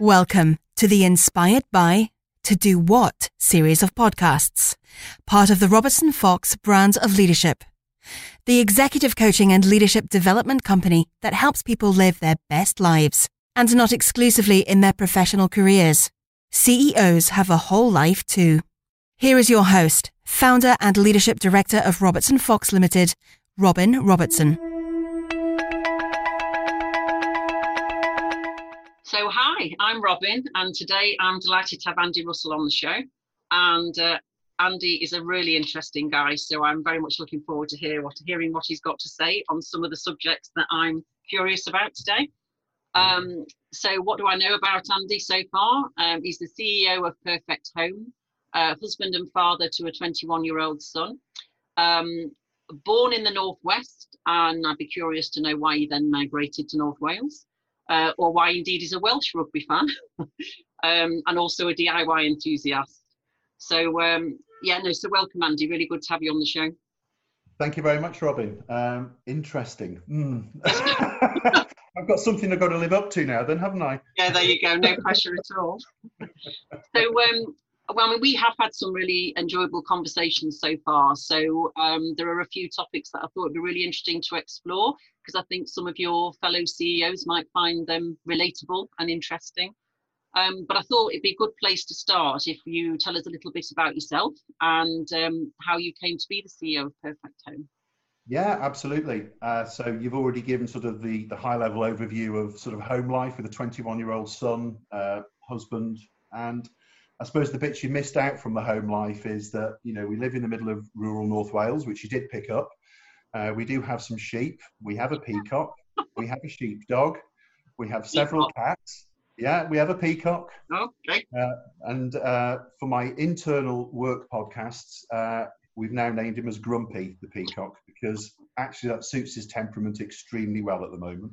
Welcome to the Inspired by To Do What series of podcasts, part of the Robertson Fox brand of leadership, the executive coaching and leadership development company that helps people live their best lives and not exclusively in their professional careers. CEOs have a whole life too. Here is your host, founder and leadership director of Robertson Fox Limited, Robin Robertson. So, hi, I'm Robin, and today I'm delighted to have Andy Russell on the show. And uh, Andy is a really interesting guy, so I'm very much looking forward to hear what, hearing what he's got to say on some of the subjects that I'm curious about today. Um, so, what do I know about Andy so far? Um, he's the CEO of Perfect Home, uh, husband and father to a 21 year old son. Um, born in the Northwest, and I'd be curious to know why he then migrated to North Wales uh, or why indeed he's a Welsh rugby fan um, and also a DIY enthusiast. So, um, yeah, no, so welcome, Andy. Really good to have you on the show. Thank you very much, Robin. Um, interesting. Mm. I've got something I've got to live up to now, then, haven't I? Yeah, there you go. No pressure at all. So, um, well, I mean, we have had some really enjoyable conversations so far. So um, there are a few topics that I thought would be really interesting to explore because I think some of your fellow CEOs might find them relatable and interesting. Um, but I thought it'd be a good place to start if you tell us a little bit about yourself and um, how you came to be the CEO of Perfect Home. Yeah, absolutely. Uh, so you've already given sort of the, the high level overview of sort of home life with a 21 year old son, uh, husband, and I suppose the bits you missed out from the home life is that you know we live in the middle of rural North Wales, which you did pick up. Uh, we do have some sheep. We have a peacock. we have a sheepdog. We have several peacock. cats. Yeah, we have a peacock. Okay. Uh, and uh, for my internal work podcasts, uh, we've now named him as Grumpy the peacock because actually that suits his temperament extremely well at the moment.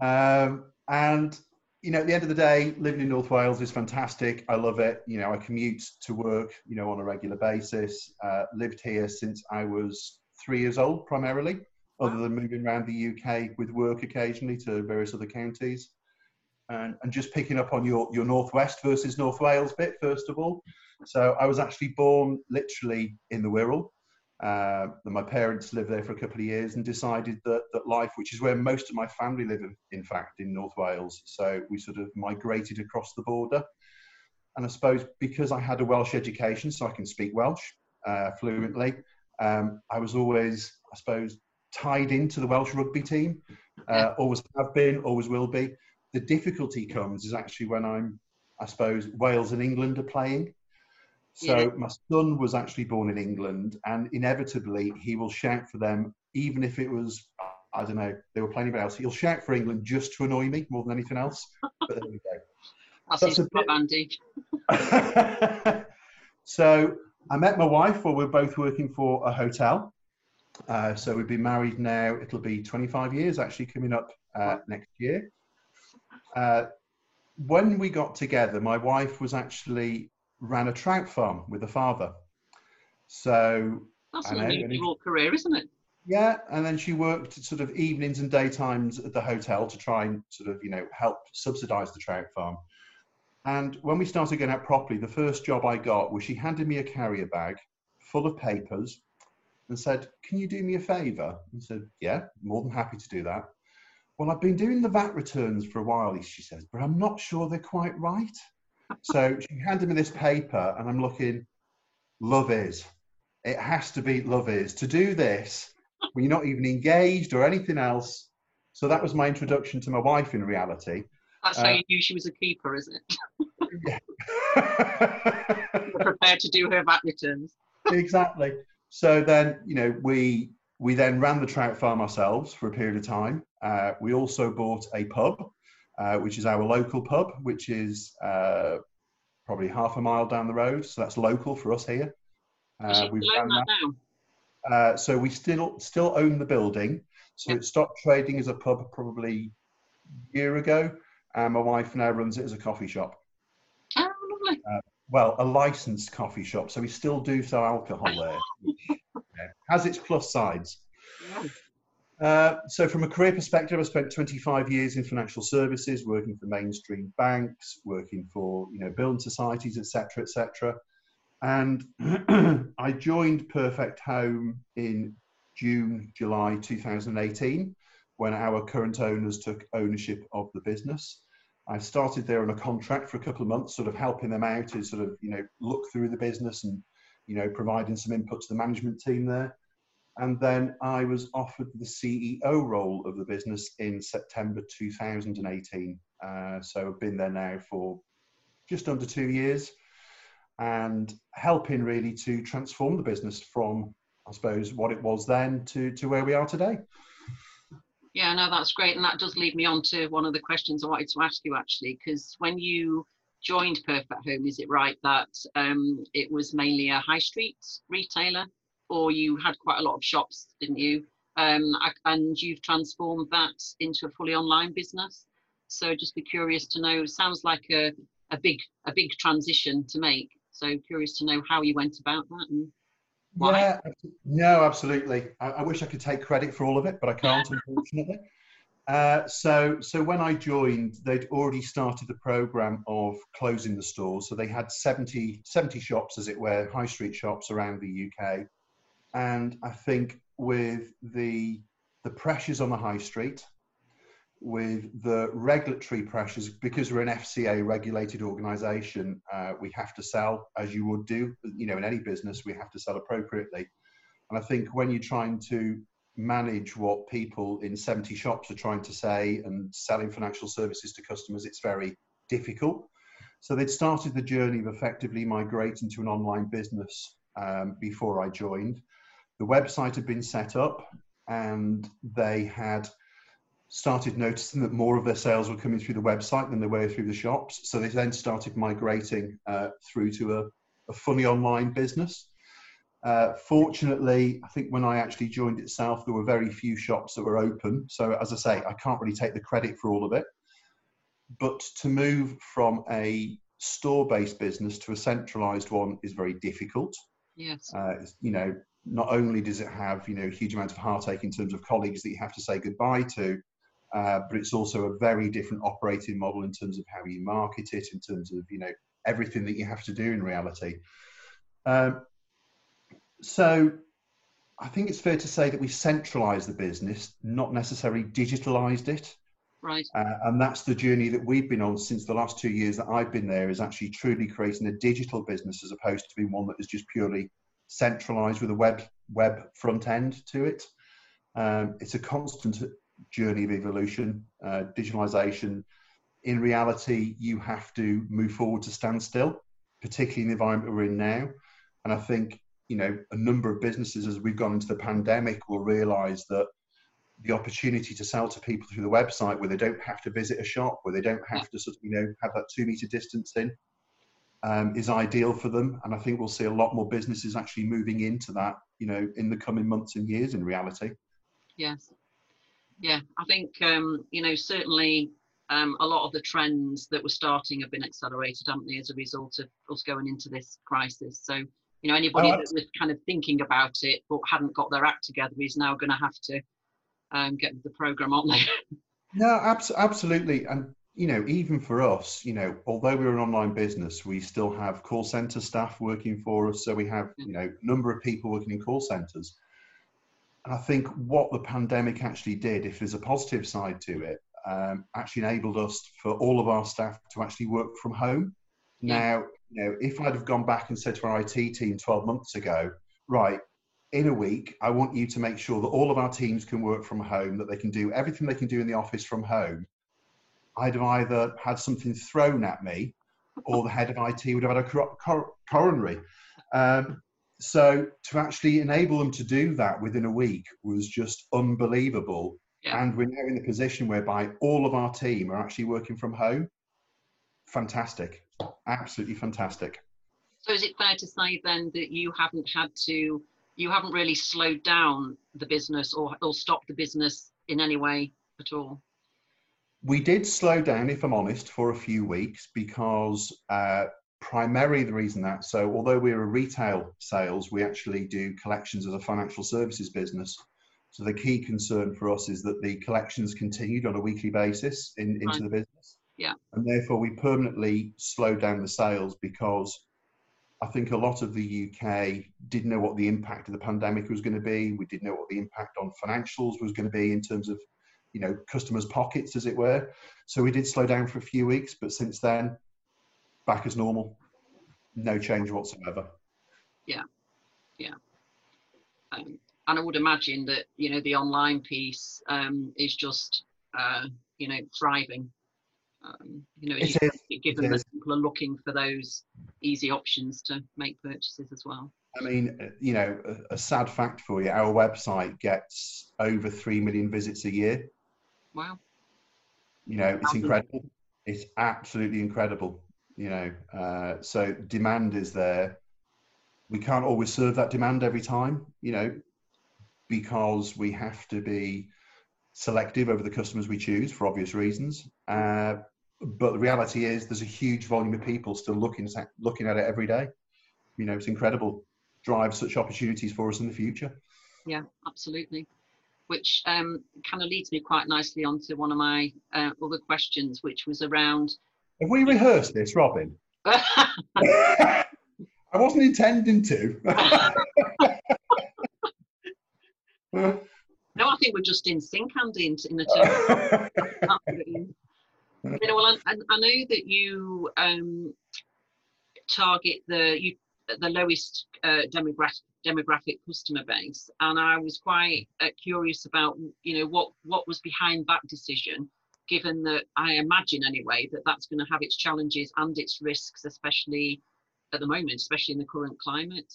Um, and you know, at the end of the day, living in North Wales is fantastic. I love it. You know, I commute to work, you know, on a regular basis. Uh, lived here since I was three years old, primarily, other than moving around the UK with work occasionally to various other counties. And, and just picking up on your, your Northwest versus North Wales bit, first of all. So I was actually born literally in the Wirral. Uh, my parents lived there for a couple of years and decided that, that life, which is where most of my family live, in fact, in North Wales. So we sort of migrated across the border. And I suppose because I had a Welsh education, so I can speak Welsh uh, fluently, um, I was always, I suppose, tied into the Welsh rugby team. Uh, always have been, always will be. The difficulty comes is actually when I'm, I suppose, Wales and England are playing. So yeah. my son was actually born in England, and inevitably he will shout for them, even if it was I don't know they were playing anybody else. He'll shout for England just to annoy me more than anything else. But there we go. That's, That's his advantage. so I met my wife while we are both working for a hotel. Uh, so we've been married now. It'll be 25 years actually coming up uh, next year. Uh, when we got together, my wife was actually ran a trout farm with the father. So that's an unusual career, isn't it? Yeah, and then she worked sort of evenings and daytimes at the hotel to try and sort of you know help subsidise the trout farm. And when we started going out properly, the first job I got was she handed me a carrier bag full of papers and said, "Can you do me a favour?" And said, "Yeah, more than happy to do that." Well, I've been doing the VAT returns for a while, she says, but I'm not sure they're quite right so she handed me this paper, and I'm looking. Love is. It has to be love is to do this when you're not even engaged or anything else. So that was my introduction to my wife. In reality, that's uh, how you knew she was a keeper, isn't it? yeah. prepared to do her VAT returns. exactly. So then, you know, we we then ran the trout farm ourselves for a period of time. Uh, we also bought a pub uh, which is our local pub, which is uh, probably half a mile down the road. So that's local for us here. Uh, we've that that. Uh, so we still still own the building. So it stopped trading as a pub probably a year ago, and my wife now runs it as a coffee shop. Oh, lovely. Uh, well, a licensed coffee shop, so we still do sell alcohol there. yeah, has its plus sides. Yeah. Uh, so from a career perspective, I spent 25 years in financial services, working for mainstream banks, working for you know building societies, etc., etc. And I joined Perfect Home in June, July 2018, when our current owners took ownership of the business. I started there on a contract for a couple of months, sort of helping them out to sort of you know look through the business and you know providing some input to the management team there. And then I was offered the CEO role of the business in September 2018. Uh, so I've been there now for just under two years and helping really to transform the business from, I suppose, what it was then to, to where we are today. Yeah, no, that's great. And that does lead me on to one of the questions I wanted to ask you actually, because when you joined Perfect Home, is it right that um, it was mainly a high street retailer? Or you had quite a lot of shops, didn't you? Um, and you've transformed that into a fully online business. So just be curious to know. Sounds like a, a big a big transition to make. So curious to know how you went about that and why. Yeah, no, absolutely. I, I wish I could take credit for all of it, but I can't, unfortunately. Uh, so, so when I joined, they'd already started the program of closing the stores. So they had 70, 70 shops, as it were, high street shops around the UK and I think with the the pressures on the high street, with the regulatory pressures, because we're an FCA regulated organisation, uh, we have to sell as you would do. You know, in any business, we have to sell appropriately. And I think when you're trying to manage what people in 70 shops are trying to say and selling financial services to customers, it's very difficult. So they'd started the journey of effectively migrating to an online business um, before I joined the website had been set up and they had started noticing that more of their sales were coming through the website than they were through the shops. So they then started migrating uh, through to a, a, fully online business. Uh, fortunately, I think when I actually joined itself, there were very few shops that were open. So, as I say, I can't really take the credit for all of it. But to move from a store based business to a centralized one is very difficult. Yes. Uh, you know, not only does it have you know huge amount of heartache in terms of colleagues that you have to say goodbye to, uh, but it's also a very different operating model in terms of how you market it, in terms of you know everything that you have to do in reality. Um, so I think it's fair to say that we centralised the business, not necessarily digitalised it. Right. Uh, and that's the journey that we've been on since the last two years that I've been there is actually truly creating a digital business as opposed to being one that is just purely centralized with a web web front end to it. Um, it's a constant journey of evolution, uh, digitalization. In reality, you have to move forward to stand still, particularly in the environment we're in now. And I think you know a number of businesses, as we've gone into the pandemic, will realise that the opportunity to sell to people through the website, where they don't have to visit a shop, where they don't have to sort of you know have that two meter distancing, um, is ideal for them. And I think we'll see a lot more businesses actually moving into that, you know, in the coming months and years in reality. Yes. Yeah, I think, um, you know, certainly um, a lot of the trends that were starting have been accelerated, haven't they, as a result of us going into this crisis. So, you know, anybody oh, that was kind of thinking about it but hadn't got their act together is now going to have to um, get the program on there. No, abs- absolutely. And you know, even for us, you know, although we're an online business, we still have call center staff working for us. So we have, you know, a number of people working in call centers. And I think what the pandemic actually did, if there's a positive side to it, um, actually enabled us for all of our staff to actually work from home. Yeah. Now, you know, if I'd have gone back and said to our IT team 12 months ago, right, in a week, I want you to make sure that all of our teams can work from home, that they can do everything they can do in the office from home I'd have either had something thrown at me or the head of IT would have had a cor- cor- coronary. Um, so to actually enable them to do that within a week was just unbelievable. Yeah. And we're now in the position whereby all of our team are actually working from home. Fantastic. Absolutely fantastic. So is it fair to say then that you haven't had to, you haven't really slowed down the business or, or stopped the business in any way at all? We did slow down, if I'm honest, for a few weeks because uh, primarily the reason that so although we're a retail sales, we actually do collections as a financial services business. So the key concern for us is that the collections continued on a weekly basis in, into the business. Yeah. And therefore we permanently slowed down the sales because I think a lot of the UK didn't know what the impact of the pandemic was going to be. We didn't know what the impact on financials was going to be in terms of, you know, customers' pockets, as it were. So we did slow down for a few weeks, but since then, back as normal. No change whatsoever. Yeah, yeah. Um, and I would imagine that you know the online piece um, is just uh, you know thriving. Um, you know, It is, given it that is. people are looking for those easy options to make purchases as well. I mean, uh, you know, a, a sad fact for you, our website gets over 3 million visits a year. Wow. You know, it's incredible. It's absolutely incredible. You know, uh, so demand is there. We can't always serve that demand every time, you know, because we have to be selective over the customers we choose for obvious reasons. Uh, but the reality is, there's a huge volume of people still looking at, looking at it every day. You know, it's incredible. Drive such opportunities for us in the future. Yeah, absolutely. Which um, kind of leads me quite nicely onto one of my uh, other questions, which was around. Have we rehearsed this, Robin? I wasn't intending to. no, I think we're just in sync, Andy, in, in the Absolutely. You know, well, I, I know that you um, target the you, the lowest uh, demographic demographic customer base, and I was quite uh, curious about you know what what was behind that decision, given that I imagine anyway that that's going to have its challenges and its risks, especially at the moment, especially in the current climate.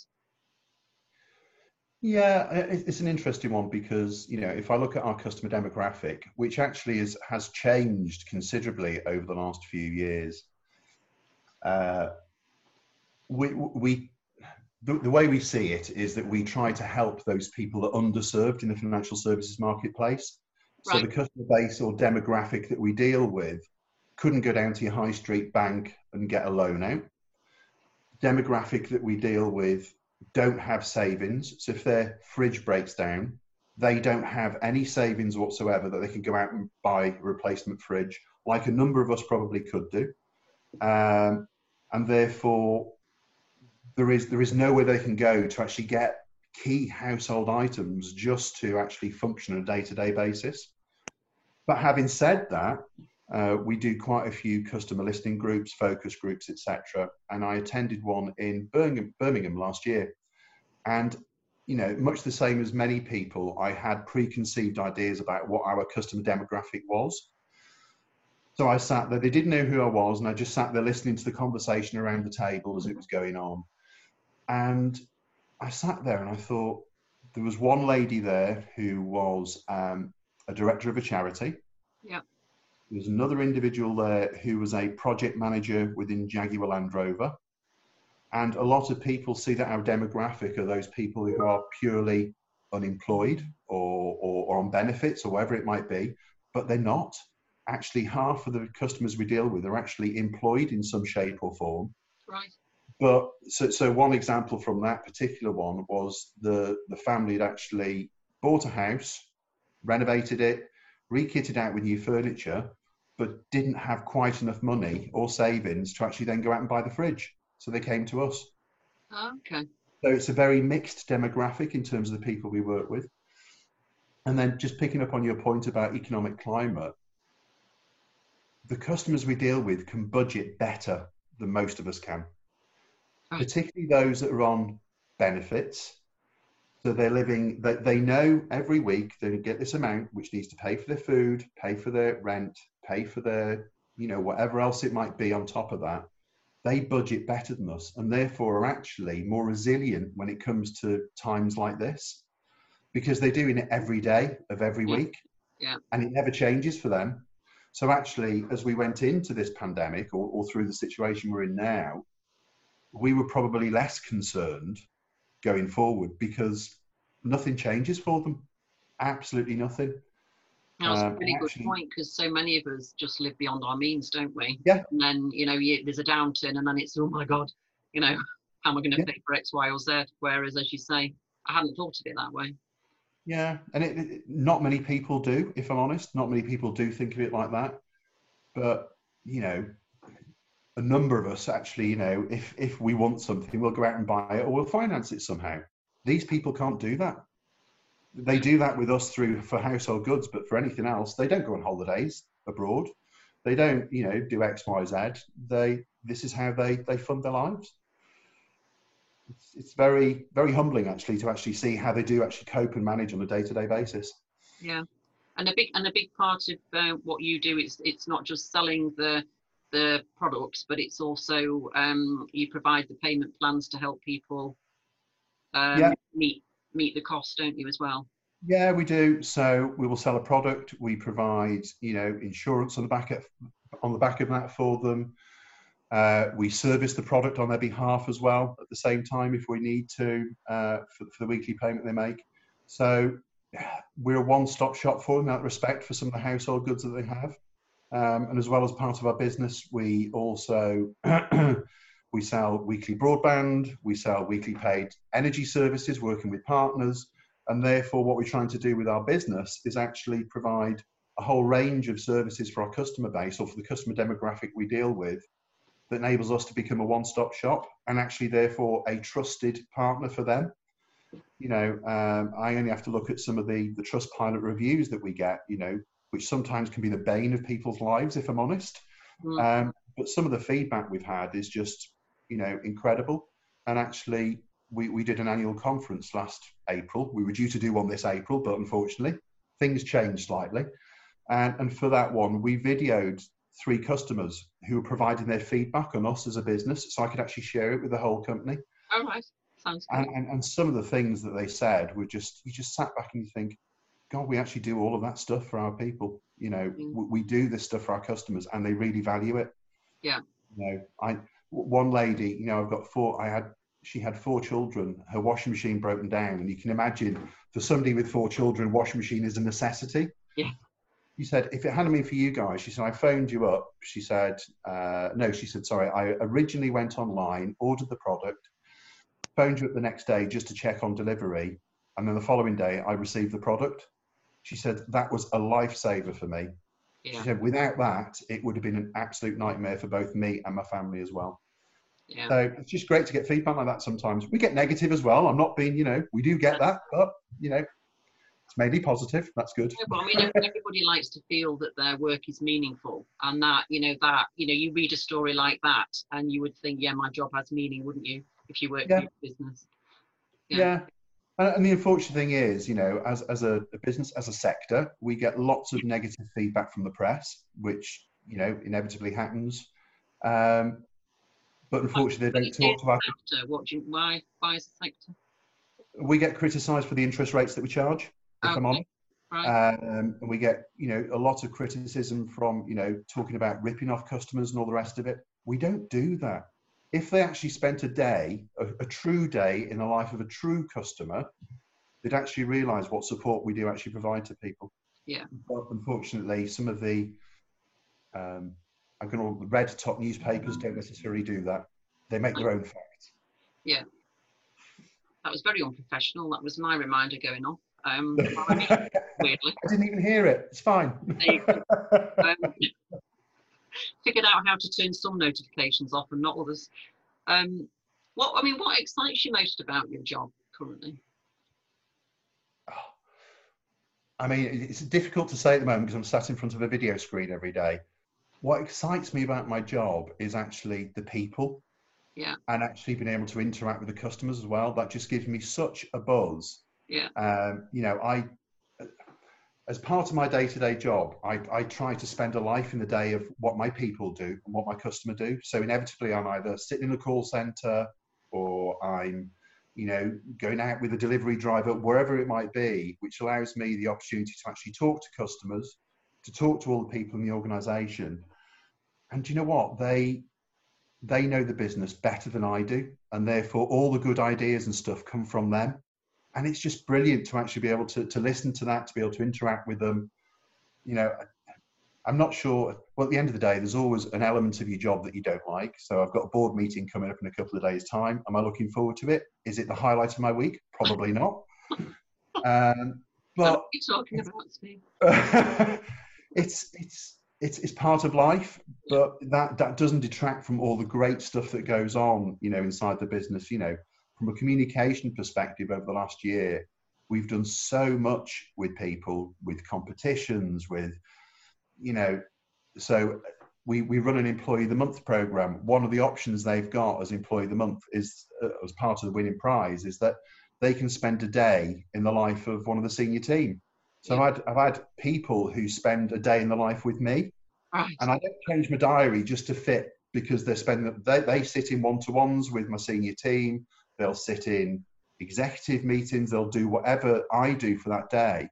Yeah, it's an interesting one because you know if I look at our customer demographic, which actually is, has changed considerably over the last few years, uh, we, we the, the way we see it is that we try to help those people that are underserved in the financial services marketplace. So the customer base or demographic that we deal with couldn't go down to your high street bank and get a loan out. Demographic that we deal with don't have savings. So if their fridge breaks down, they don't have any savings whatsoever that they can go out and buy a replacement fridge, like a number of us probably could do. Um, and therefore, there is there is nowhere they can go to actually get key household items just to actually function on a day-to-day basis. But having said that, uh, we do quite a few customer listening groups, focus groups, etc. And I attended one in Birmingham, Birmingham last year, and you know, much the same as many people, I had preconceived ideas about what our customer demographic was. So I sat there, they didn't know who I was, and I just sat there listening to the conversation around the table as it was going on. And I sat there and I thought, there was one lady there who was um, a director of a charity. Yeah. There was another individual there who was a project manager within Jaguar Land Rover. And a lot of people see that our demographic are those people who are purely unemployed or, or, or on benefits or whatever it might be, but they're not. Actually, half of the customers we deal with are actually employed in some shape or form. Right. But so, so one example from that particular one was the, the family had actually bought a house, renovated it, re-kitted out with new furniture, but didn't have quite enough money or savings to actually then go out and buy the fridge. So they came to us. Oh, okay. So it's a very mixed demographic in terms of the people we work with. And then just picking up on your point about economic climate, the customers we deal with can budget better than most of us can, Right. particularly those that are on benefits. So they're living, they, they know every week they get this amount which needs to pay for their food, pay for their rent, pay for their, you know, whatever else it might be on top of that they budget better than us and therefore are actually more resilient when it comes to times like this because they're doing it every day of every Yeah. week Yeah. and it never changes for them so actually as we went into this pandemic or, or through the situation we're in now we were probably less concerned going forward because nothing changes for them absolutely nothing That's a Um, really good actually- point because so many of us just live beyond our means, don't we? Yeah. And then you know you, there's a downturn, and then it's oh my god, you know, how am I going to Yeah. pay for X, Y, or Z? Whereas, as you say, I hadn't thought of it that way. Yeah, and it, it, not many people do, if I'm honest. Not many people do think of it like that. But you know, a number of us actually, you know, if if we want something, we'll go out and buy it or we'll finance it somehow. These people can't do that. They do that with us through for household goods, but for anything else, they don't go on holidays abroad. They don't, you know, do X, Y, Z. They this is how they they fund their lives it's, it's very very humbling actually to actually see how they do actually cope and manage on a day-to-day basis yeah and a big and a big part of uh, what you do is it's not just selling the the products but it's also um, you provide the payment plans to help people um, yeah. meet meet the cost don't you as well yeah we do so we will sell a product we provide you know insurance on the back of on the back of that for them uh, we service the product on their behalf as well at the same time if we need to uh, for, for, the weekly payment they make. So we're a one-stop shop for them in that respect for some of the household goods that they have. Um, and as well as part of our business, we also we sell weekly broadband, we sell weekly paid energy services, working with partners, and therefore what we're trying to do with our business is actually provide a whole range of services for our customer base or for the customer demographic we deal with that enables us to become a one-stop shop and actually therefore a trusted partner for them. You know um, i only have to look at some of the the Trustpilot reviews that we get you know which sometimes can be the bane of people's lives if i'm honest mm. um, but some of the feedback we've had is just you know incredible and actually we, we did an annual conference last april we were due to do one this april but unfortunately things changed slightly and, and for that one we videoed three customers who were providing their feedback on us as a business, so I could actually share it with the whole company. Oh, right. Sounds good. And, and, and some of the things that they said were just, you just sat back and you think, God, we actually do all of that stuff for our people. You know, mm. we, we do this stuff for our customers and they really value it. Yeah. You know, I, one lady, you know, I've got four, I had, she had four children, her washing machine broken down. And you can imagine for somebody with four children, washing machine is a necessity. Yeah she said, if it hadn't been for you guys, she said, I phoned you up. She said, uh, no, she said, sorry, I originally went online, ordered the product, phoned you up the next day just to check on delivery. And then the following day, I received the product. She said, that was a lifesaver for me. Yeah. She said, without that, it would have been an absolute nightmare for both me and my family as well. Yeah. So it's just great to get feedback like that sometimes. We get negative as well. I'm not being, you know, we do get that, but, you know, it's mainly positive. That's good. Yeah, but I mean, everybody likes to feel that their work is meaningful, and that you know that you know you read a story like that, and you would think, yeah, my job has meaning, wouldn't you, if you work yeah. your business? Yeah. yeah. And the unfortunate thing is, you know, as, as a, a business, as a sector, we get lots of negative feedback from the press, which, you know, inevitably happens. Um, but unfortunately, they don't talk to our. Sector. What do you, why, why is the sector? We get criticised for the interest rates that we charge if okay. I'm honest. Right. Um, and we get, you know, a lot of criticism from, you know, talking about ripping off customers and all the rest of it. We don't do that. If they actually spent a day, a, a true day in the life of a true customer, they'd actually realise what support we do actually provide to people. Yeah. But unfortunately, some of the, um, I'm going to red top newspapers don't necessarily do that. They make their own facts. Yeah. That was very unprofessional. That was my reminder going off. Um, weirdly. I didn't even hear it. It's fine. um, figured out how to turn some notifications off and not others. Um, what I mean, what excites you most about your job currently? I mean, it's difficult to say at the moment because I'm sat in front of a video screen every day. What excites me about my job is actually the people. Yeah. And actually being able to interact with the customers as well. That just gives me such a buzz yeah. Um, you know, I, as part of my day-to-day job, I, I try to spend a life in the day of what my people do and what my customer do. So inevitably, I'm either sitting in the call center or I'm, you know, going out with a delivery driver, wherever it might be, which allows me the opportunity to actually talk to customers, to talk to all the people in the organization. And you know what? They they know the business better than I do, and therefore all the good ideas and stuff come from them and it's just brilliant to actually be able to, to listen to that, to be able to interact with them. You know, I'm not sure. Well, at the end of the day, there's always an element of your job that you don't like. So I've got a board meeting coming up in a couple of days' time. Am I looking forward to it? Is it the highlight of my week? Probably not. um, But talking about, it's it's it's it's part of life, but that that doesn't detract from all the great stuff that goes on, you know, inside the business. You know, from a communication perspective, over the last year, we've done so much with people, with competitions, with you know, so we, we run an employee of the month program. One of the options they've got as employee of the month is uh, as part of the winning prize is that they can spend a day in the life of one of the senior team. So I've had, I've had people who spend a day in the life with me, right. and I don't change my diary just to fit because they're spending they, they sit in one to ones with my senior team. They'll sit in executive meetings. They'll do whatever I do for that day,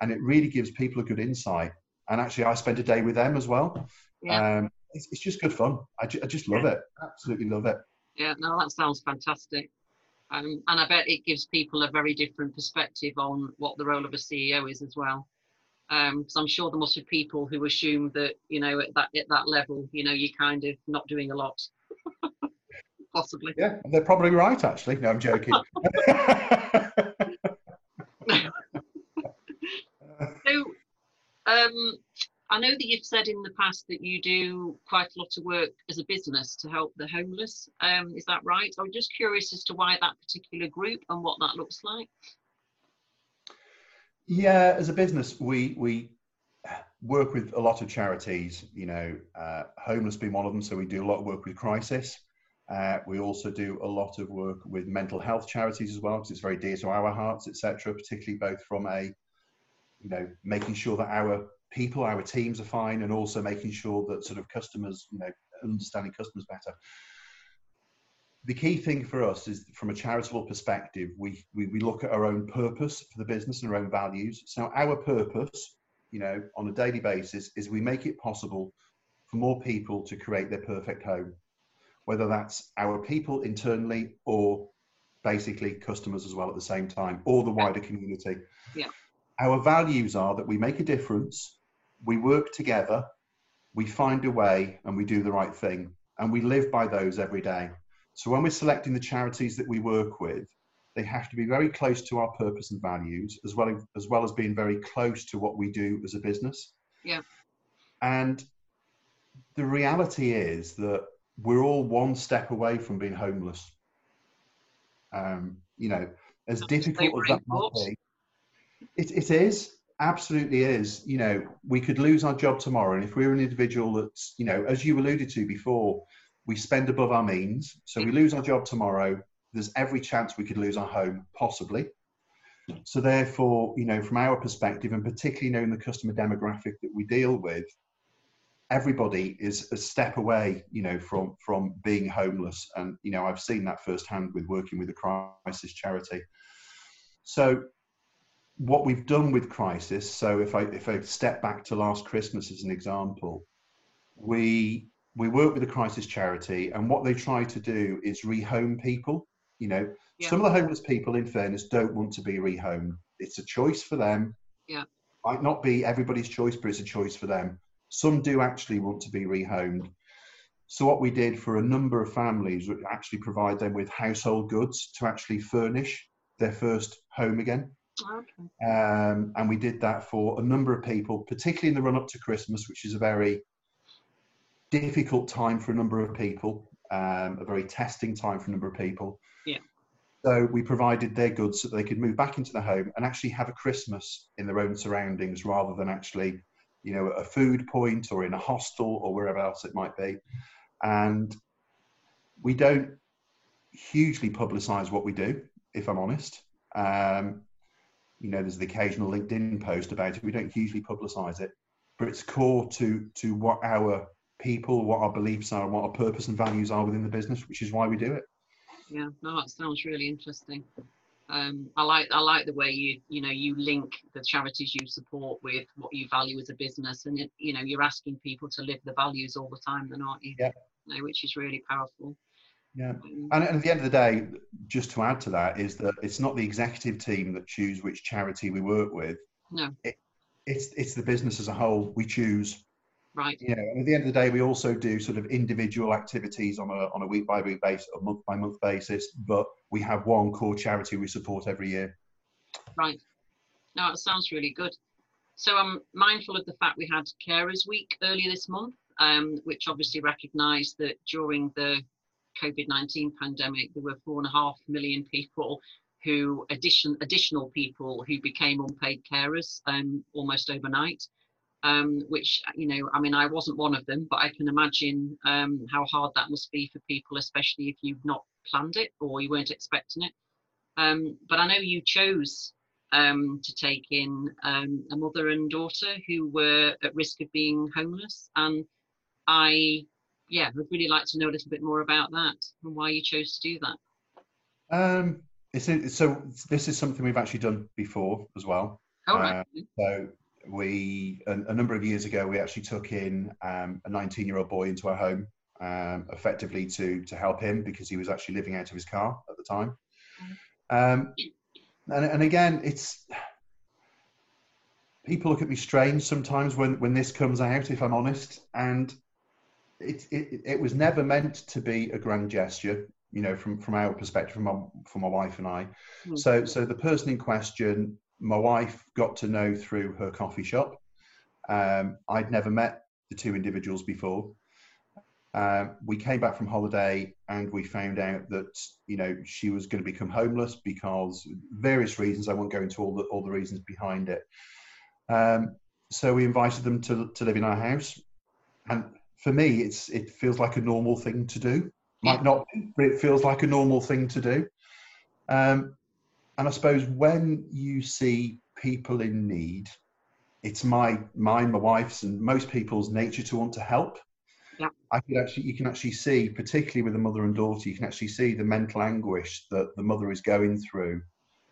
and it really gives people a good insight. And actually, I spend a day with them as well. Yeah. Um, it's, it's, just good fun. I, ju- I just love it. Absolutely love it. Yeah, no, that sounds fantastic. Um, and I bet it gives people a very different perspective on what the role of a CEO is as well. Because um, I'm sure there must be people who assume that you know at that at that level, you know, you're kind of not doing a lot. Possibly. Yeah, they're probably right. Actually, no, I'm joking. so, um, I know that you've said in the past that you do quite a lot of work as a business to help the homeless. Um, is that right? I'm just curious as to why that particular group and what that looks like. Yeah, as a business, we we work with a lot of charities. You know, uh, homeless being one of them. So we do a lot of work with Crisis. Uh, we also do a lot of work with mental health charities as well, because it's very dear to our hearts, etc. Particularly both from a, you know, making sure that our people, our teams are fine, and also making sure that sort of customers, you know, understanding customers better. The key thing for us is from a charitable perspective, we, we, we look at our own purpose for the business and our own values. So our purpose, you know, on a daily basis is we make it possible for more people to create their perfect home, whether that's our people internally or basically customers as well at the same time, or the wider community. Yeah. Our values are that we make a difference, we work together, we find a way, and we do the right thing. And we live by those every day. So when we're selecting the charities that we work with, they have to be very close to our purpose and values, as well as, as well as being very close to what we do as a business. Yeah. And the reality is that we're all one step away from being homeless. Um, you know, as That's difficult as that might be, it, it is absolutely is. You know we could lose our job tomorrow and if we're an individual that's you know as you alluded to before we spend above our means so we lose our job tomorrow there's every chance we could lose our home possibly. So therefore you know from our perspective and particularly knowing the customer demographic that we deal with everybody is a step away you know from from being homeless. And you know i've seen that firsthand with working with the crisis charity. So what we've done with crisis so if i if i step back to last christmas as an example we we work with a crisis charity and what they try to do is rehome people. You know yeah. some of the homeless people in fairness don't want to be rehomed. It's a choice for them. Yeah. Might not be everybody's choice but it's a choice for them some do actually want to be rehomed so what we did for a number of families was actually provide them with household goods to actually furnish their first home again Okay. Um, and we did that for a number of people, particularly in the run up to Christmas, which is a very difficult time for a number of people, um, a very testing time for a number of people. Yeah. So we provided their goods so they could move back into the home and actually have a Christmas in their own surroundings rather than actually, you know, a food point or in a hostel or wherever else it might be. And we don't hugely publicize what we do, if I'm honest. Um, you know, there's the occasional LinkedIn post about it. We don't hugely publicise it, but it's core to to what our people, what our beliefs are, and what our purpose and values are within the business, which is why we do it. Yeah, no, that sounds really interesting. Um, I like I like the way you you know you link the charities you support with what you value as a business, and it, you know you're asking people to live the values all the time, then aren't you? Yeah. You know, which is really powerful. Yeah, mm. and at the end of the day, just to add to that, is that it's not the executive team that choose which charity we work with. No, it, it's it's the business as a whole. We choose. Right. Yeah. and at the end of the day, we also do sort of individual activities on a on a week by week basis, a month by month basis. But we have one core charity we support every year. Right. No, it sounds really good. So I'm mindful of the fact we had Carers Week earlier this month, um, which obviously recognised that during the COVID 19 pandemic, there were four and a half million people who, addition, additional people who became unpaid carers um, almost overnight. Um, which, you know, I mean, I wasn't one of them, but I can imagine um, how hard that must be for people, especially if you've not planned it or you weren't expecting it. Um, but I know you chose um, to take in um, a mother and daughter who were at risk of being homeless. And I, yeah, would really like to know a little bit more about that and why you chose to do that. Um, it's, so this is something we've actually done before as well. Oh, right. Uh, so we, a, a, number of years ago, we actually took in um, a 19 year old boy into our home, um, effectively to, to help him because he was actually living out of his car at the time. Um, and, and again, it's people look at me strange sometimes when when this comes out. If I'm honest, and it it, it was never meant to be a grand gesture. You know, from from our perspective, from my from my wife and I. Mm. So so the person in question, my wife got to know through her coffee shop. Um, I'd never met the two individuals before. Um, we came back from holiday and we found out that you know she was going to become homeless because various reasons. I won't go into all the all the reasons behind it. Um, so we invited them to to live in our house, and for me, it's it feels like a normal thing to do. Might not, but it feels like a normal thing to do. Um, and I suppose when you see people in need, it's my mine, my wife's, and most people's nature to want to help. Yeah. I could actually, you can actually see, particularly with a mother and daughter, you can actually see the mental anguish that the mother is going through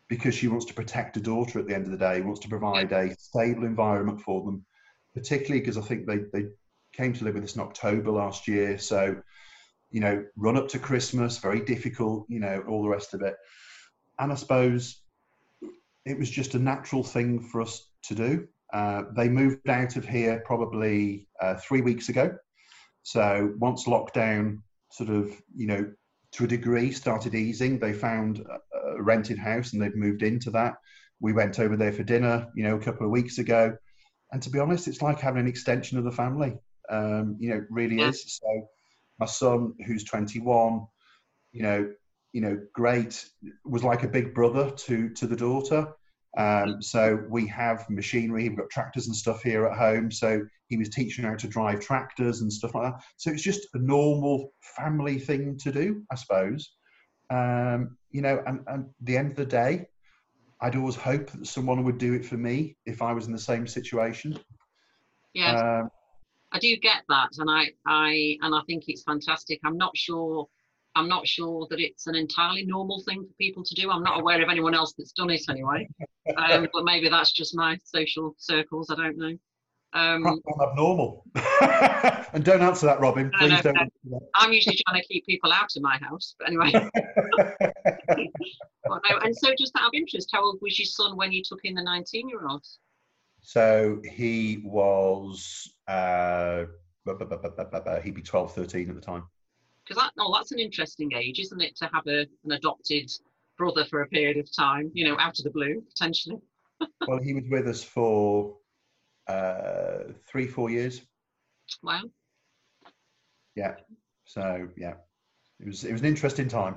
because she wants to protect a daughter at the end of the day, wants to provide a stable environment for them, particularly because I think they, they came to live with us in October last year. So, you know, run up to Christmas, very difficult, you know, all the rest of it. And I suppose it was just a natural thing for us to do. Uh, they moved out of here probably uh, three weeks ago. So once lockdown sort of, you know, to a degree started easing, they found a rented house and they've moved into that. We went over there for dinner, you know, a couple of weeks ago. And to be honest, it's like having an extension of the family. Um, you know, it really yeah. is. So my son, who's 21, you know, you know, great, was like a big brother to to the daughter. Um, so we have machinery, we've got tractors and stuff here at home. So he was teaching how to drive tractors and stuff like that. So it's just a normal family thing to do, I suppose. Um, you know, and, and the end of the day, I'd always hope that someone would do it for me if I was in the same situation. Yeah, um, I do get that, and I, I, and I think it's fantastic. I'm not sure I'm not sure that it's an entirely normal thing for people to do. I'm not aware of anyone else that's done it anyway. Um, but maybe that's just my social circles. I don't know. Um, abnormal. and don't answer that, Robin. Please no, no, don't. No. I'm usually trying to keep people out of my house. But anyway. well, and so, just out of interest, how old was your son when you took in the 19 year old? So he was, uh, he'd be 12, 13 at the time because that, oh, that's an interesting age, isn't it, to have a, an adopted brother for a period of time, you know, out of the blue, potentially. well, he was with us for uh, three, four years. Wow. Yeah. So, yeah. It was, it was an interesting time.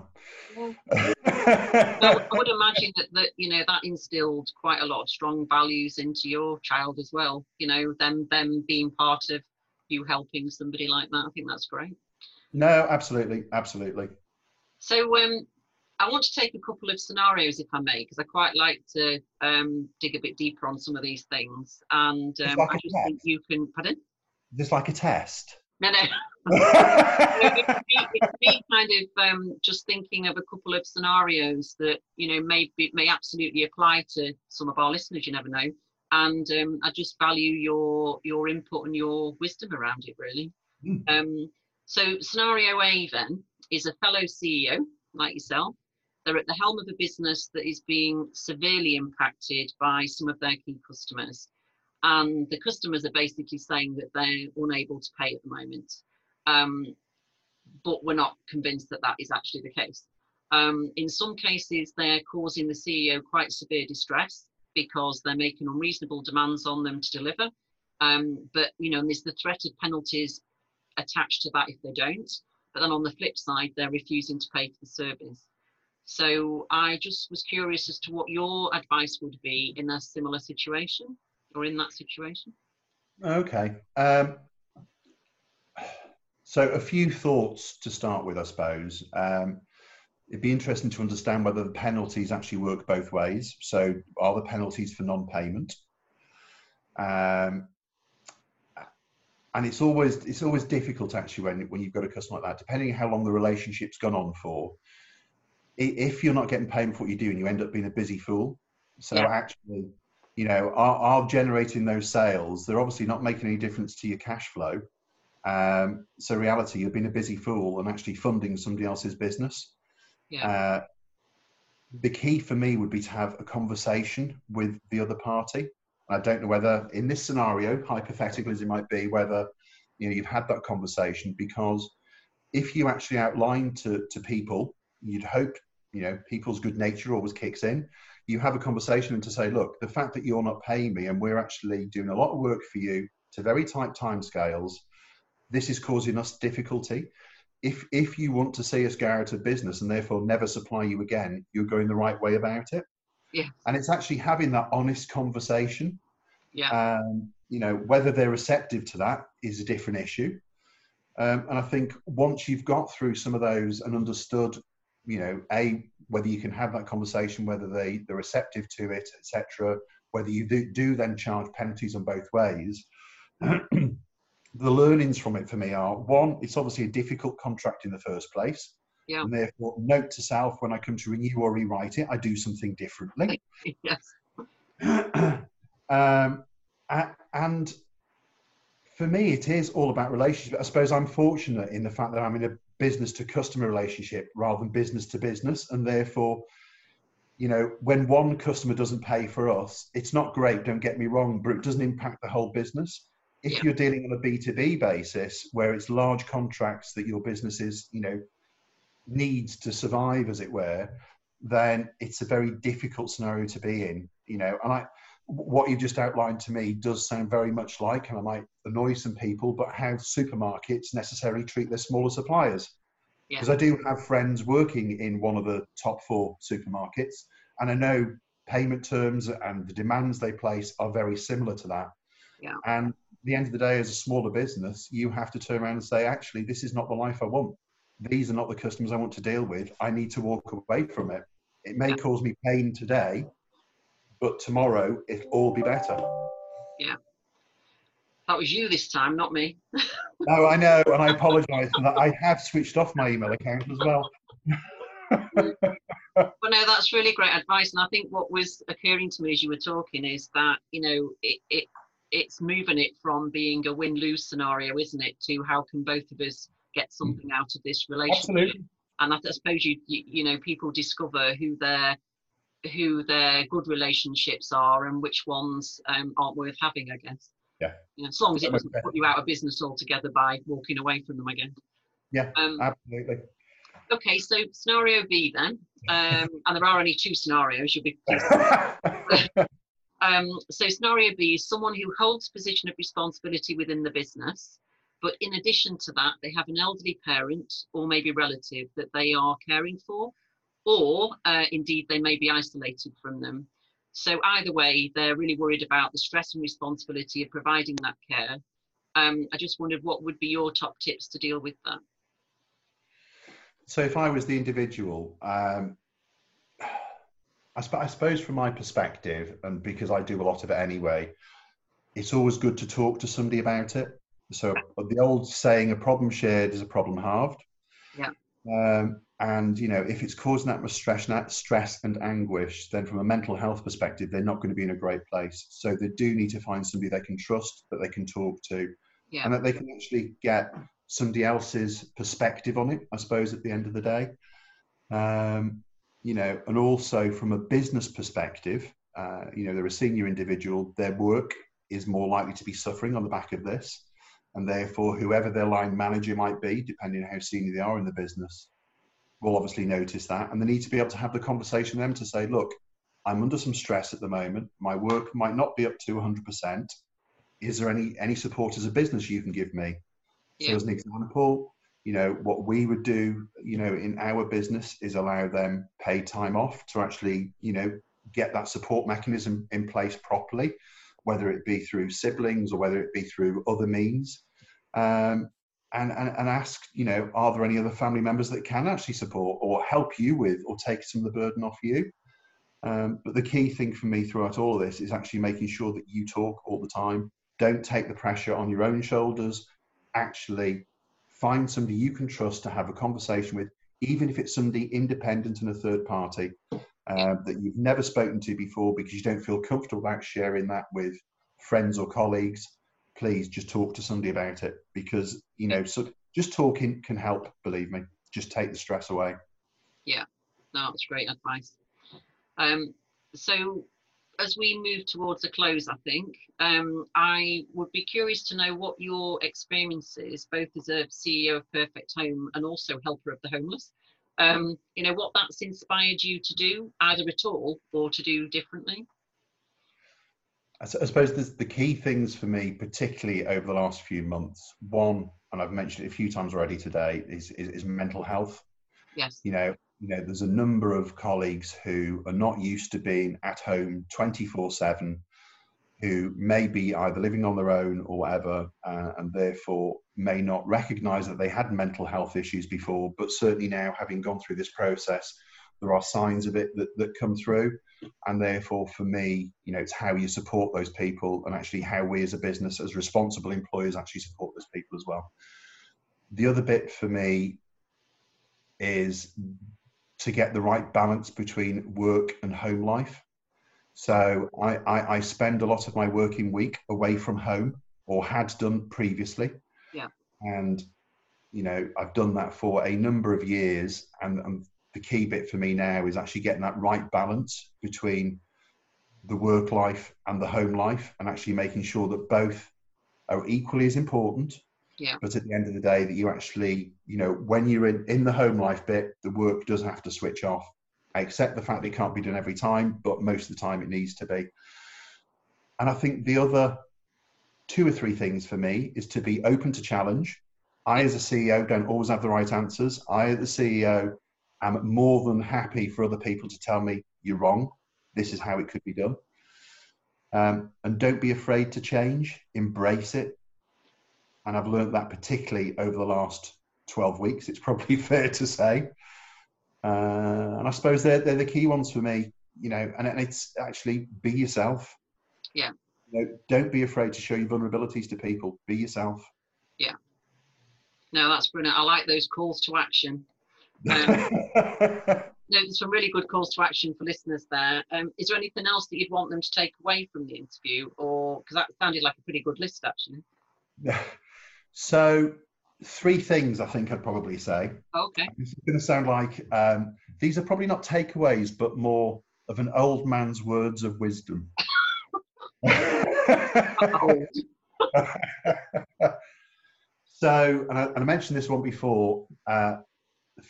Yeah. I would imagine that, that you know that instilled quite a lot of strong values into your child as well. You know, them them being part of you helping somebody like that. I think that's great. No, absolutely, absolutely. So um, I want to take a couple of scenarios, if I may, because I quite like to um, dig a bit deeper on some of these things. And um, like I just think you can, pardon? Just like a test. No, no. it's, me, it's me kind of um, just thinking of a couple of scenarios that you know may be, may absolutely apply to some of our listeners. You never know, and um, I just value your your input and your wisdom around it. Really. Mm. Um, so, scenario A then is a fellow CEO like yourself. They're at the helm of a business that is being severely impacted by some of their key customers. And the customers are basically saying that they're unable to pay at the moment. Um, but we're not convinced that that is actually the case. Um, in some cases, they're causing the CEO quite severe distress. because they're making unreasonable demands on them to deliver. Um, but you know, there's the threat of penalties attached to that if they don't. But then on the flip side, they're refusing to pay for the service. So I just was curious as to what your advice would be in a similar situation or in that situation. Okay. Um, so a few thoughts to start with, I suppose. Um, it'd be interesting to understand whether the penalties actually work both ways. So are the penalties for non-payment? Um, and it's always it's always difficult actually when when you've got a customer like that, depending on how long the relationship's gone on for. If you're not getting paid for what you do, and you end up being a busy fool. So yeah. actually, you know, are, are generating those sales. They're obviously not making any difference to your cash flow. Um, so reality, you've been a busy fool and actually funding somebody else's business. Yeah. Uh, the key for me would be to have a conversation with the other party. I don't know whether in this scenario, hypothetical as it might be, whether you know you've had that conversation because if you actually outline to, to people, you'd hope you know people's good nature always kicks in. You have a conversation and to say, look, the fact that you're not paying me and we're actually doing a lot of work for you to very tight timescales, this is causing us difficulty. If if you want to see us go out of business and therefore never supply you again, you're going the right way about it. Yeah. And it's actually having that honest conversation. Yeah. Um, you know, whether they're receptive to that is a different issue. Um, and I think once you've got through some of those and understood, you know, a whether you can have that conversation, whether they they're receptive to it, etc., whether you do, do then charge penalties on both ways. the learnings from it for me are one, it's obviously a difficult contract in the first place. Yeah. And therefore, note to self when I come to renew or rewrite it, I do something differently. yes. um, and for me, it is all about relationship. I suppose I'm fortunate in the fact that I'm in a business to customer relationship rather than business to business. And therefore, you know, when one customer doesn't pay for us, it's not great, don't get me wrong, but it doesn't impact the whole business if yeah. you're dealing on a b2b basis where it's large contracts that your business is you know needs to survive as it were then it's a very difficult scenario to be in you know and i what you've just outlined to me does sound very much like and i might annoy some people but how supermarkets necessarily treat their smaller suppliers because yeah. i do have friends working in one of the top four supermarkets and i know payment terms and the demands they place are very similar to that yeah. and the end of the day, as a smaller business, you have to turn around and say, actually, this is not the life I want. These are not the customers I want to deal with. I need to walk away from it. It may cause me pain today, but tomorrow it'll all be better. Yeah. That was you this time, not me. no, I know, and I apologise for that. I have switched off my email account as well. well, no, that's really great advice. And I think what was occurring to me as you were talking is that, you know, it, it it's moving it from being a win-lose scenario, isn't it, to how can both of us get mm. something out of this relationship? Absolutely. And I, suppose you, you, you know people discover who their who their good relationships are and which ones um, aren't worth having. I guess. Yeah. You know, as long as it doesn't put you out of business altogether by walking away from them again. Yeah. Um, absolutely. Okay, so scenario B then, um, and there are only two scenarios. You'll be. Um, so scenario B is someone who holds position of responsibility within the business, but in addition to that, they have an elderly parent or maybe relative that they are caring for, or uh, indeed they may be isolated from them. So either way, they're really worried about the stress and responsibility of providing that care. Um, I just wondered what would be your top tips to deal with that. So if I was the individual, um, I, sp- I suppose from my perspective, and because I do a lot of it anyway, it's always good to talk to somebody about it. So the old saying, "A problem shared is a problem halved." Yeah. Um, and you know, if it's causing that much stress, and stress and anguish, then from a mental health perspective, they're not going to be in a great place. So they do need to find somebody they can trust, that they can talk to, yeah. and that they can actually get somebody else's perspective on it. I suppose at the end of the day. Um, you know, and also from a business perspective, uh, you know, they're a senior individual, their work is more likely to be suffering on the back of this. And therefore, whoever their line manager might be, depending on how senior they are in the business, will obviously notice that. And they need to be able to have the conversation with them to say, look, I'm under some stress at the moment. My work might not be up to 100%. Is there any any support as a business you can give me? Yeah. So as an example, you know what we would do, you know, in our business is allow them paid time off to actually, you know, get that support mechanism in place properly, whether it be through siblings or whether it be through other means. Um, and, and, and ask, you know, are there any other family members that can actually support or help you with or take some of the burden off you? Um, but the key thing for me throughout all of this is actually making sure that you talk all the time. Don't take the pressure on your own shoulders. Actually, find somebody you can trust to have a conversation with, even if it's somebody independent and a third party uh, that you've never spoken to before because you don't feel comfortable about sharing that with friends or colleagues. Please just talk to somebody about it because you know so just talking can help. Believe me, just take the stress away. Yeah, no, that's great advice. Um, so as we move towards a close, I think um, I would be curious to know what your experience is, both as a CEO of Perfect Home and also helper of the homeless. Um, you know what that's inspired you to do, either at all or to do differently. I suppose the key things for me, particularly over the last few months, one, and I've mentioned it a few times already today, is, is, is mental health. Yes. You know, you know, there's a number of colleagues who are not used to being at home 24 7, who may be either living on their own or whatever, uh, and therefore may not recognize that they had mental health issues before, but certainly now, having gone through this process, there are signs of it that, that come through. And therefore, for me, you know, it's how you support those people and actually how we as a business, as responsible employers, actually support those people as well. The other bit for me is to get the right balance between work and home life. So I, I, I, spend a lot of my working week away from home or had done previously. Yeah. And, you know, I've done that for a number of years. And, and the key bit for me now is actually getting that right balance between the work life and the home life and actually making sure that both are equally as important yeah. But at the end of the day, that you actually, you know, when you're in, in the home life bit, the work does have to switch off. I accept the fact that it can't be done every time, but most of the time it needs to be. And I think the other two or three things for me is to be open to challenge. I, as a CEO, don't always have the right answers. I, as the CEO, am more than happy for other people to tell me you're wrong. This is how it could be done. Um, and don't be afraid to change. Embrace it and I've learned that particularly over the last 12 weeks, it's probably fair to say. Uh, and I suppose they're, they're the key ones for me, you know, and it's actually be yourself. Yeah. You know, don't be afraid to show your vulnerabilities to people. Be yourself. Yeah. No, that's brilliant. I like those calls to action. Um, no, there's some really good calls to action for listeners there. Um, is there anything else that you'd want them to take away from the interview, or because that sounded like a pretty good list actually? So, three things I think I'd probably say. Okay. It's going to sound like um, these are probably not takeaways, but more of an old man's words of wisdom. so, and I, and I, mentioned this one before. Uh,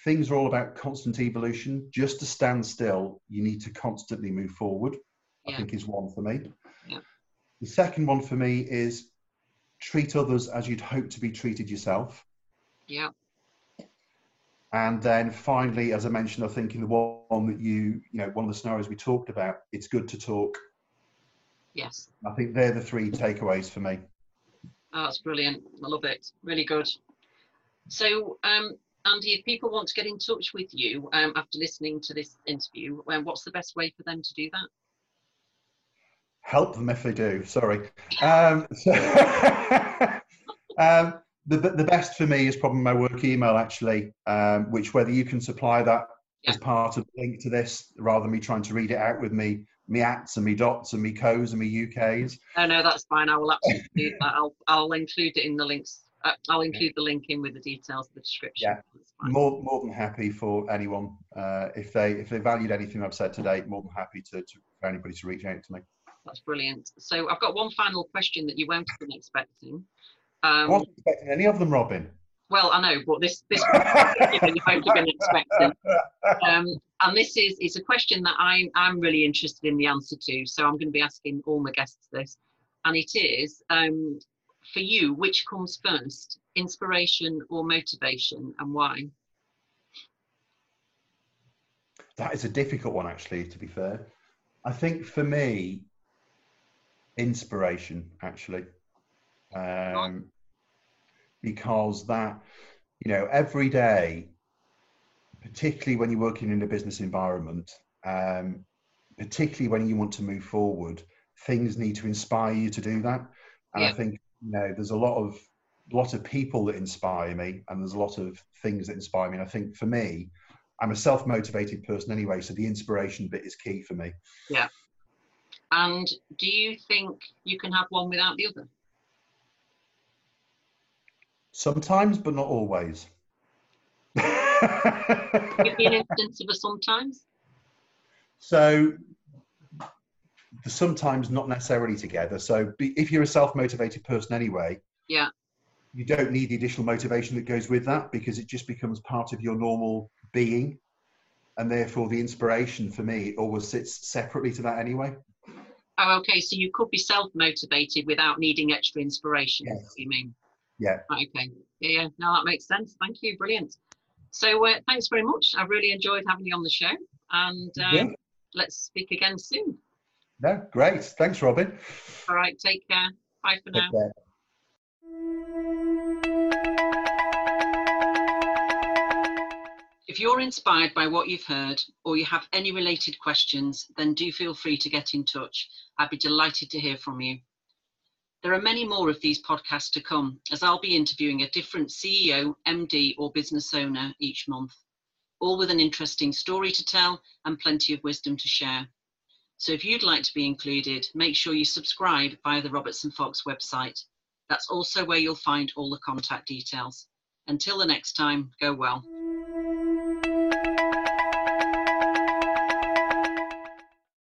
things are all about constant evolution. Just to stand still, you need to constantly move forward. Yeah. I think is one for me. Yeah. The second one for me is treat others as you'd hope to be treated yourself. Yeah. And then finally, as I mentioned, I think in the one that you, you know, one of the scenarios we talked about, it's good to talk. Yes. I think they're the three takeaways for me. Oh, that's brilliant. I love it. Really good. So, um, Andy, if people want to get in touch with you um, after listening to this interview, um, what's the best way for them to do that? help them if they do. Sorry. Um, so um, the, the best for me is probably my work email, actually, um, which whether you can supply that yeah. as part of the link to this, rather than me trying to read it out with me, me ats and me dots and me co's and me UKs. No, no, that's fine. I will absolutely do that. I'll, I'll include it in the links. Uh, I'll include the link in with the details of the description. Yeah, more more than happy for anyone uh, if they if they valued anything I've said today. More than happy to, to for anybody to reach out to me. That's brilliant. So I've got one final question that you won't have been expecting. Um, I wasn't expecting any of them, Robin. Well, I know, but this this you won't have been expecting. Um, and this is it's a question that I'm I'm really interested in the answer to. So I'm going to be asking all my guests this, and it is um, for you, which comes first, inspiration or motivation, and why? That is a difficult one, actually. To be fair, I think for me, inspiration actually, um, because that you know every day particularly when you're working in a business environment, um, particularly when you want to move forward, things need to inspire you to do that. And yeah. I think you know there's a lot of lot of people that inspire me, and there's a lot of things that inspire me. And I think for me, I'm a self-motivated person anyway, so the inspiration bit is key for me. Yeah. And do you think you can have one without the other? Sometimes, but not always. Give me an instance of a sometimes. So sometimes not necessarily together. So be, if you're a self-motivated person anyway, yeah, you don't need the additional motivation that goes with that because it just becomes part of your normal being, and therefore the inspiration for me always sits separately to that anyway. Oh, okay. So you could be self-motivated without needing extra inspiration. Yes. You mean? Yeah. Okay. Yeah, yeah. No, that makes sense. Thank you. Brilliant. So uh, thanks very much. I've really enjoyed having you on the show, and um, yeah. let's speak again soon. No, great. Thanks, Robin. All right. Take care. Bye for take now. Care. If you're inspired by what you've heard or you have any related questions, then do feel free to get in touch. I'd be delighted to hear from you. There are many more of these podcasts to come, as I'll be interviewing a different CEO, MD, or business owner each month, all with an interesting story to tell and plenty of wisdom to share. So if you'd like to be included, make sure you subscribe via the Robertson Fox website. That's also where you'll find all the contact details. Until the next time, go well.